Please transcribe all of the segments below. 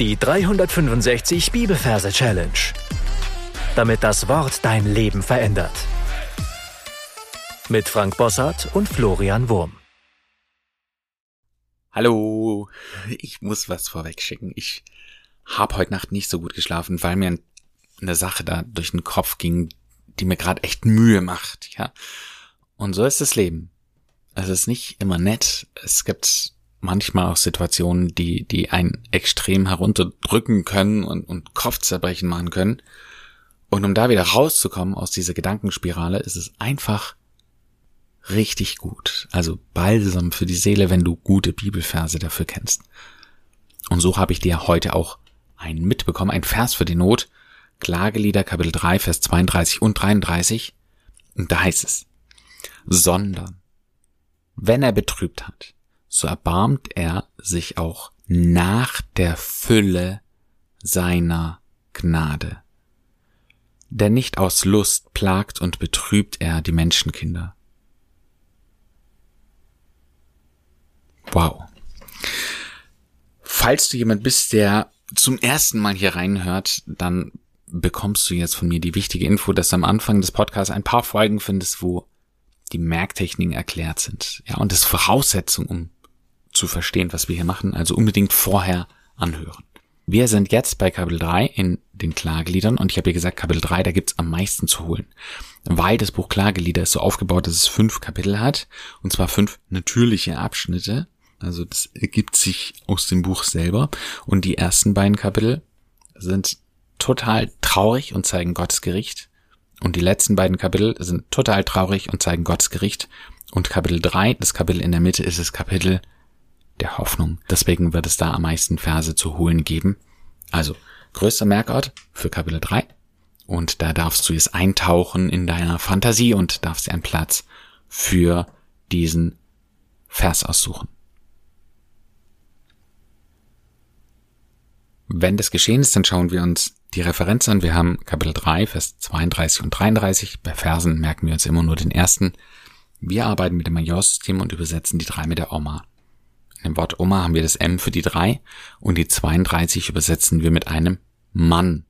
Die 365 Bibelverse Challenge. Damit das Wort dein Leben verändert. Mit Frank Bossart und Florian Wurm. Hallo, ich muss was vorwegschicken. Ich habe heute Nacht nicht so gut geschlafen, weil mir eine Sache da durch den Kopf ging, die mir gerade echt Mühe macht, ja. Und so ist das Leben. Es ist nicht immer nett. Es gibt manchmal auch Situationen, die, die einen extrem herunterdrücken können und, und Kopfzerbrechen machen können. Und um da wieder rauszukommen aus dieser Gedankenspirale, ist es einfach richtig gut. Also balsam für die Seele, wenn du gute Bibelverse dafür kennst. Und so habe ich dir heute auch einen mitbekommen, ein Vers für die Not. Klagelieder Kapitel 3, Vers 32 und 33. Und da heißt es, sondern wenn er betrübt hat, so erbarmt er sich auch nach der Fülle seiner Gnade. Denn nicht aus Lust plagt und betrübt er die Menschenkinder. Wow. Falls du jemand bist, der zum ersten Mal hier reinhört, dann bekommst du jetzt von mir die wichtige Info, dass du am Anfang des Podcasts ein paar Folgen findest, wo die Merktechniken erklärt sind. Ja, und das Voraussetzung, um zu verstehen, was wir hier machen, also unbedingt vorher anhören. Wir sind jetzt bei Kapitel 3 in den Klageliedern und ich habe ja gesagt, Kapitel 3, da gibt's am meisten zu holen. Weil das Buch Klagelieder ist so aufgebaut, dass es fünf Kapitel hat, und zwar fünf natürliche Abschnitte. Also das ergibt sich aus dem Buch selber. Und die ersten beiden Kapitel sind total traurig und zeigen Gottes Gericht. Und die letzten beiden Kapitel sind total traurig und zeigen Gottes Gericht. Und Kapitel 3, das Kapitel in der Mitte, ist das Kapitel der Hoffnung. Deswegen wird es da am meisten Verse zu holen geben. Also, größter Merkort für Kapitel 3. Und da darfst du jetzt eintauchen in deiner Fantasie und darfst einen Platz für diesen Vers aussuchen. Wenn das geschehen ist, dann schauen wir uns die Referenz an. Wir haben Kapitel 3, Vers 32 und 33. Bei Versen merken wir uns immer nur den ersten. Wir arbeiten mit dem Majorsystem und übersetzen die drei mit der Oma. Im Wort Oma haben wir das M für die drei und die 32 übersetzen wir mit einem Mann.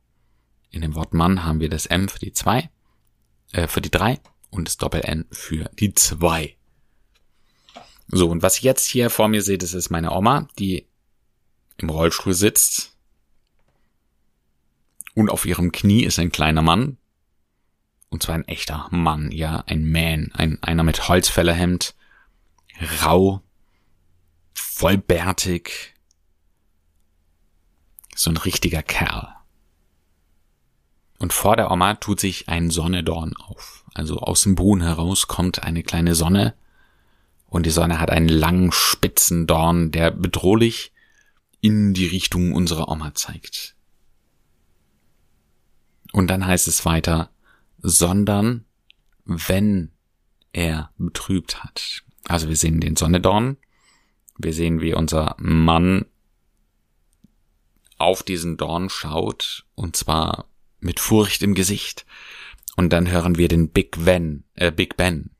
In dem Wort Mann haben wir das M für die zwei, äh, für die drei und das Doppel-N für die zwei. So, und was ich jetzt hier vor mir sehe, das ist meine Oma, die im Rollstuhl sitzt. Und auf ihrem Knie ist ein kleiner Mann. Und zwar ein echter Mann, ja, ein Man, ein, einer mit Holzfällerhemd, rau, vollbärtig. So ein richtiger Kerl. Und vor der Oma tut sich ein Sonnedorn auf. Also aus dem Boden heraus kommt eine kleine Sonne. Und die Sonne hat einen langen, spitzen Dorn, der bedrohlich in die Richtung unserer Oma zeigt. Und dann heißt es weiter, sondern wenn er betrübt hat. Also wir sehen den Sonnedorn, wir sehen, wie unser Mann auf diesen Dorn schaut, und zwar mit Furcht im Gesicht. Und dann hören wir den Big Ben, äh, Big Ben.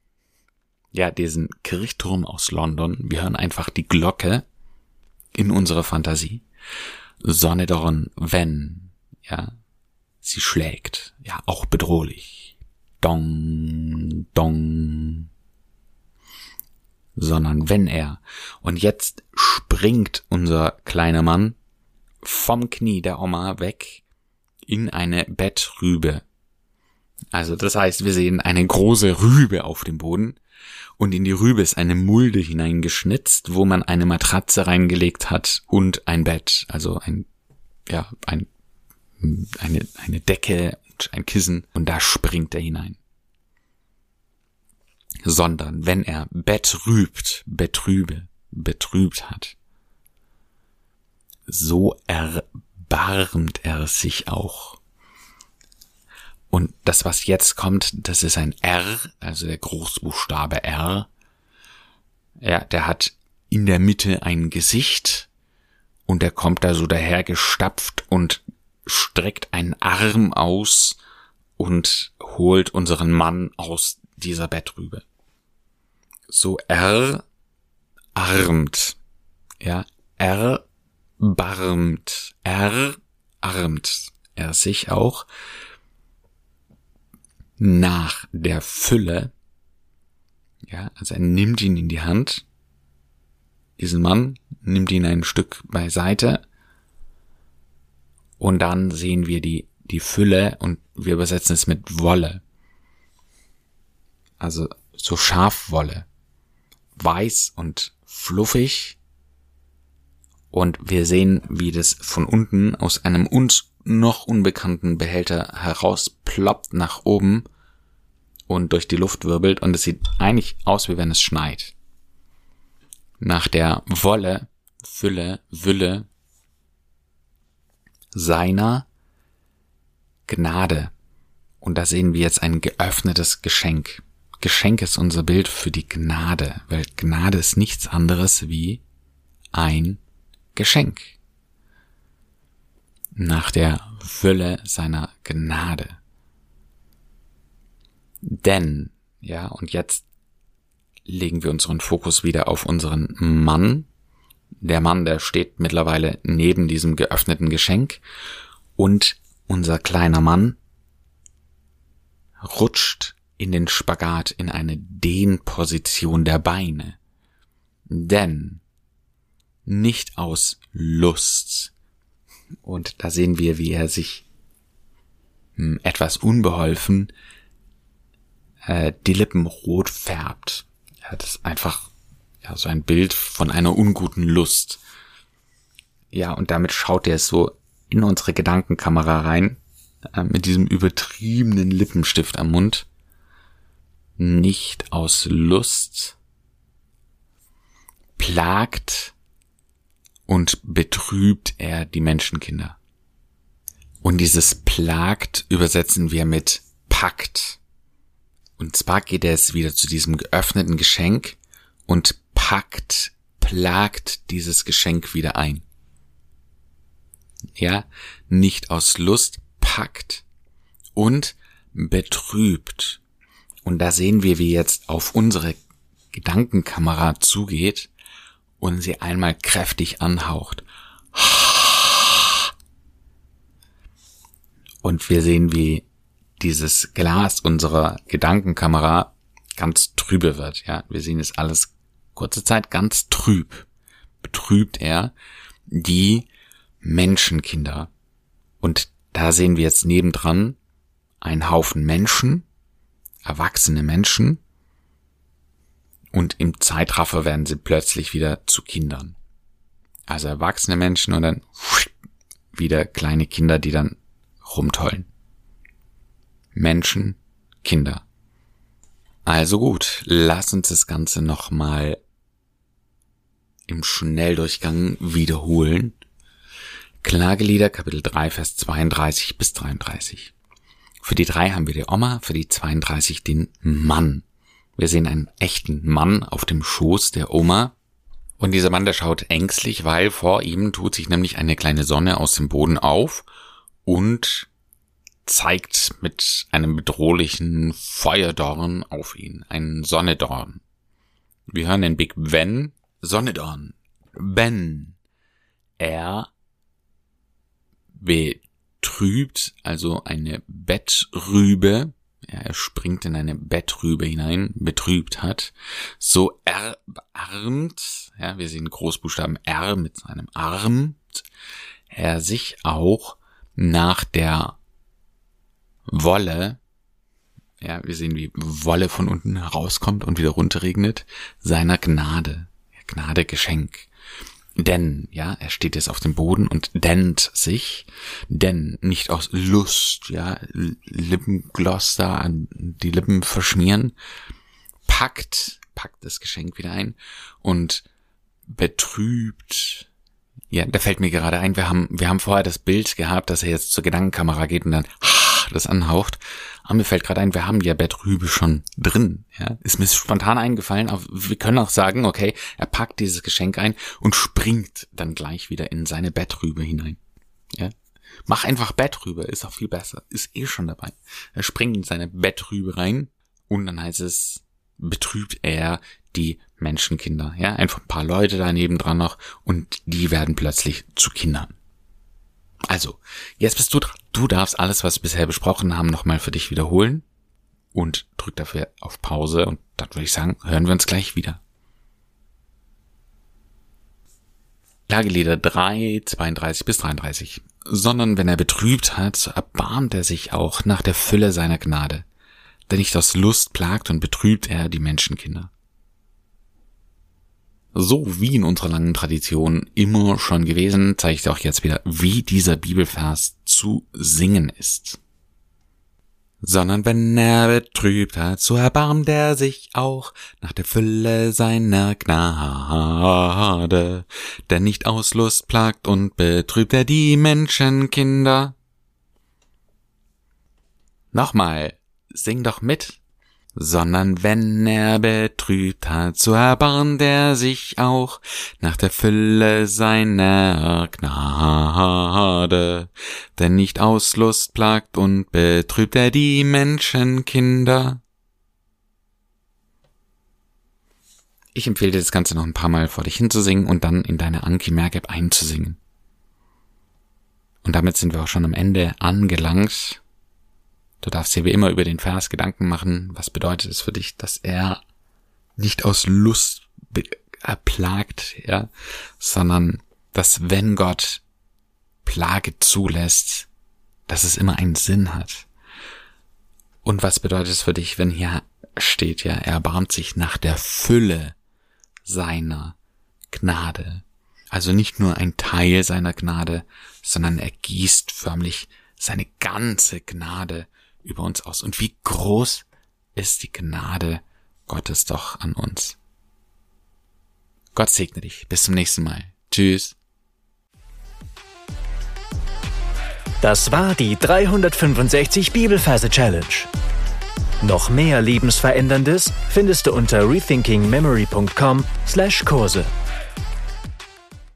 Ja, diesen Kirchturm aus London. Wir hören einfach die Glocke in unserer Fantasie. Sonne Dorn, wenn, ja, sie schlägt, ja, auch bedrohlich. Dong, dong, sondern wenn er. Und jetzt springt unser kleiner Mann vom Knie der Oma weg in eine Bettrübe. Also das heißt, wir sehen eine große Rübe auf dem Boden und in die Rübe ist eine Mulde hineingeschnitzt, wo man eine Matratze reingelegt hat und ein Bett, also ein, ja, ein, eine, eine Decke und ein Kissen und da springt er hinein sondern wenn er betrübt, betrübe, betrübt hat, so erbarmt er sich auch. Und das, was jetzt kommt, das ist ein R, also der Großbuchstabe R. Ja, der hat in der Mitte ein Gesicht und der kommt da so daher gestapft und streckt einen Arm aus und holt unseren Mann aus dieser Bettrübe so erarmt. Ja, erbarmt, erarmt er sich auch nach der Fülle. Ja, also er nimmt ihn in die Hand, diesen Mann, nimmt ihn ein Stück beiseite und dann sehen wir die, die Fülle und wir übersetzen es mit Wolle. Also so Schafwolle. Weiß und fluffig. Und wir sehen, wie das von unten aus einem uns noch unbekannten Behälter herausploppt nach oben und durch die Luft wirbelt und es sieht eigentlich aus, wie wenn es schneit. Nach der Wolle, Fülle, Wülle seiner Gnade. Und da sehen wir jetzt ein geöffnetes Geschenk. Geschenk ist unser Bild für die Gnade, weil Gnade ist nichts anderes wie ein Geschenk. Nach der Fülle seiner Gnade. Denn, ja, und jetzt legen wir unseren Fokus wieder auf unseren Mann. Der Mann, der steht mittlerweile neben diesem geöffneten Geschenk und unser kleiner Mann rutscht in den Spagat in eine Dehnposition der Beine. Denn nicht aus Lust. Und da sehen wir, wie er sich hm, etwas unbeholfen äh, die Lippen rot färbt. Ja, das ist einfach ja, so ein Bild von einer unguten Lust. Ja, und damit schaut er so in unsere Gedankenkamera rein, äh, mit diesem übertriebenen Lippenstift am Mund nicht aus Lust, plagt und betrübt er die Menschenkinder. Und dieses plagt übersetzen wir mit packt. Und zwar geht er jetzt wieder zu diesem geöffneten Geschenk und packt, plagt dieses Geschenk wieder ein. Ja, nicht aus Lust packt und betrübt und da sehen wir, wie jetzt auf unsere Gedankenkamera zugeht und sie einmal kräftig anhaucht. Und wir sehen, wie dieses Glas unserer Gedankenkamera ganz trübe wird. Ja, wir sehen es alles kurze Zeit ganz trüb. Betrübt er die Menschenkinder. Und da sehen wir jetzt nebendran einen Haufen Menschen, erwachsene Menschen und im Zeitraffer werden sie plötzlich wieder zu Kindern. Also erwachsene Menschen und dann wieder kleine Kinder, die dann rumtollen. Menschen, Kinder. Also gut, lass uns das Ganze nochmal im Schnelldurchgang wiederholen. Klagelieder Kapitel 3 Vers 32 bis 33. Für die drei haben wir die Oma, für die 32 den Mann. Wir sehen einen echten Mann auf dem Schoß der Oma. Und dieser Mann, der schaut ängstlich, weil vor ihm tut sich nämlich eine kleine Sonne aus dem Boden auf und zeigt mit einem bedrohlichen Feuerdorn auf ihn, einen Sonnedorn. Wir hören den Big Ben, Sonnedorn, Ben. Er betrübt, also eine Bettrübe, ja, er springt in eine Bettrübe hinein, betrübt hat, so erarmt, ja, wir sehen Großbuchstaben R mit seinem Arm, er sich auch nach der Wolle, ja, wir sehen, wie Wolle von unten herauskommt und wieder runterregnet, seiner Gnade, Gnade Geschenk. Denn, ja, er steht jetzt auf dem Boden und dent sich, denn nicht aus Lust, ja, Lippengloss da an die Lippen verschmieren, packt, packt das Geschenk wieder ein und betrübt. Ja, da fällt mir gerade ein, wir haben, wir haben vorher das Bild gehabt, dass er jetzt zur Gedankenkamera geht und dann das anhaucht. Aber mir fällt gerade ein, wir haben ja Bettrübe schon drin. Ja, ist mir spontan eingefallen. Aber wir können auch sagen, okay, er packt dieses Geschenk ein und springt dann gleich wieder in seine Bettrübe hinein. Ja, mach einfach Bettrübe, ist auch viel besser. Ist eh schon dabei. Er springt in seine Bettrübe rein und dann heißt es, betrübt er die Menschenkinder. Ja, einfach ein paar Leute daneben dran noch und die werden plötzlich zu Kindern. Also, jetzt bist du dran. Du darfst alles, was wir bisher besprochen haben, nochmal für dich wiederholen und drück dafür auf Pause und dann würde ich sagen, hören wir uns gleich wieder. Klagelieder 3, 32 bis 33. Sondern wenn er betrübt hat, erbarmt er sich auch nach der Fülle seiner Gnade. Denn nicht aus Lust plagt und betrübt er die Menschenkinder. So wie in unserer langen Tradition immer schon gewesen, zeige ich dir auch jetzt wieder, wie dieser Bibelvers zu singen ist. Sondern wenn er betrübt hat, so erbarmt er sich auch nach der Fülle seiner Gnade, denn nicht aus Lust plagt und betrübt er die Menschenkinder. Nochmal, sing doch mit sondern wenn er betrübt hat, so erbarmt er sich auch nach der Fülle seiner Gnade. Denn nicht aus Lust plagt und betrübt er die Menschenkinder. Ich empfehle dir das Ganze noch ein paar Mal vor dich hinzusingen und dann in deine Anki Mergap einzusingen. Und damit sind wir auch schon am Ende angelangt. Du darfst dir wie immer über den Vers Gedanken machen. Was bedeutet es für dich, dass er nicht aus Lust erplagt, ja, sondern dass wenn Gott Plage zulässt, dass es immer einen Sinn hat. Und was bedeutet es für dich, wenn hier steht, ja, er erbarmt sich nach der Fülle seiner Gnade. Also nicht nur ein Teil seiner Gnade, sondern er gießt förmlich seine ganze Gnade über uns aus. Und wie groß ist die Gnade Gottes doch an uns. Gott segne dich. Bis zum nächsten Mal. Tschüss. Das war die 365 Bibelferse Challenge. Noch mehr lebensveränderndes findest du unter rethinkingmemory.com/Kurse.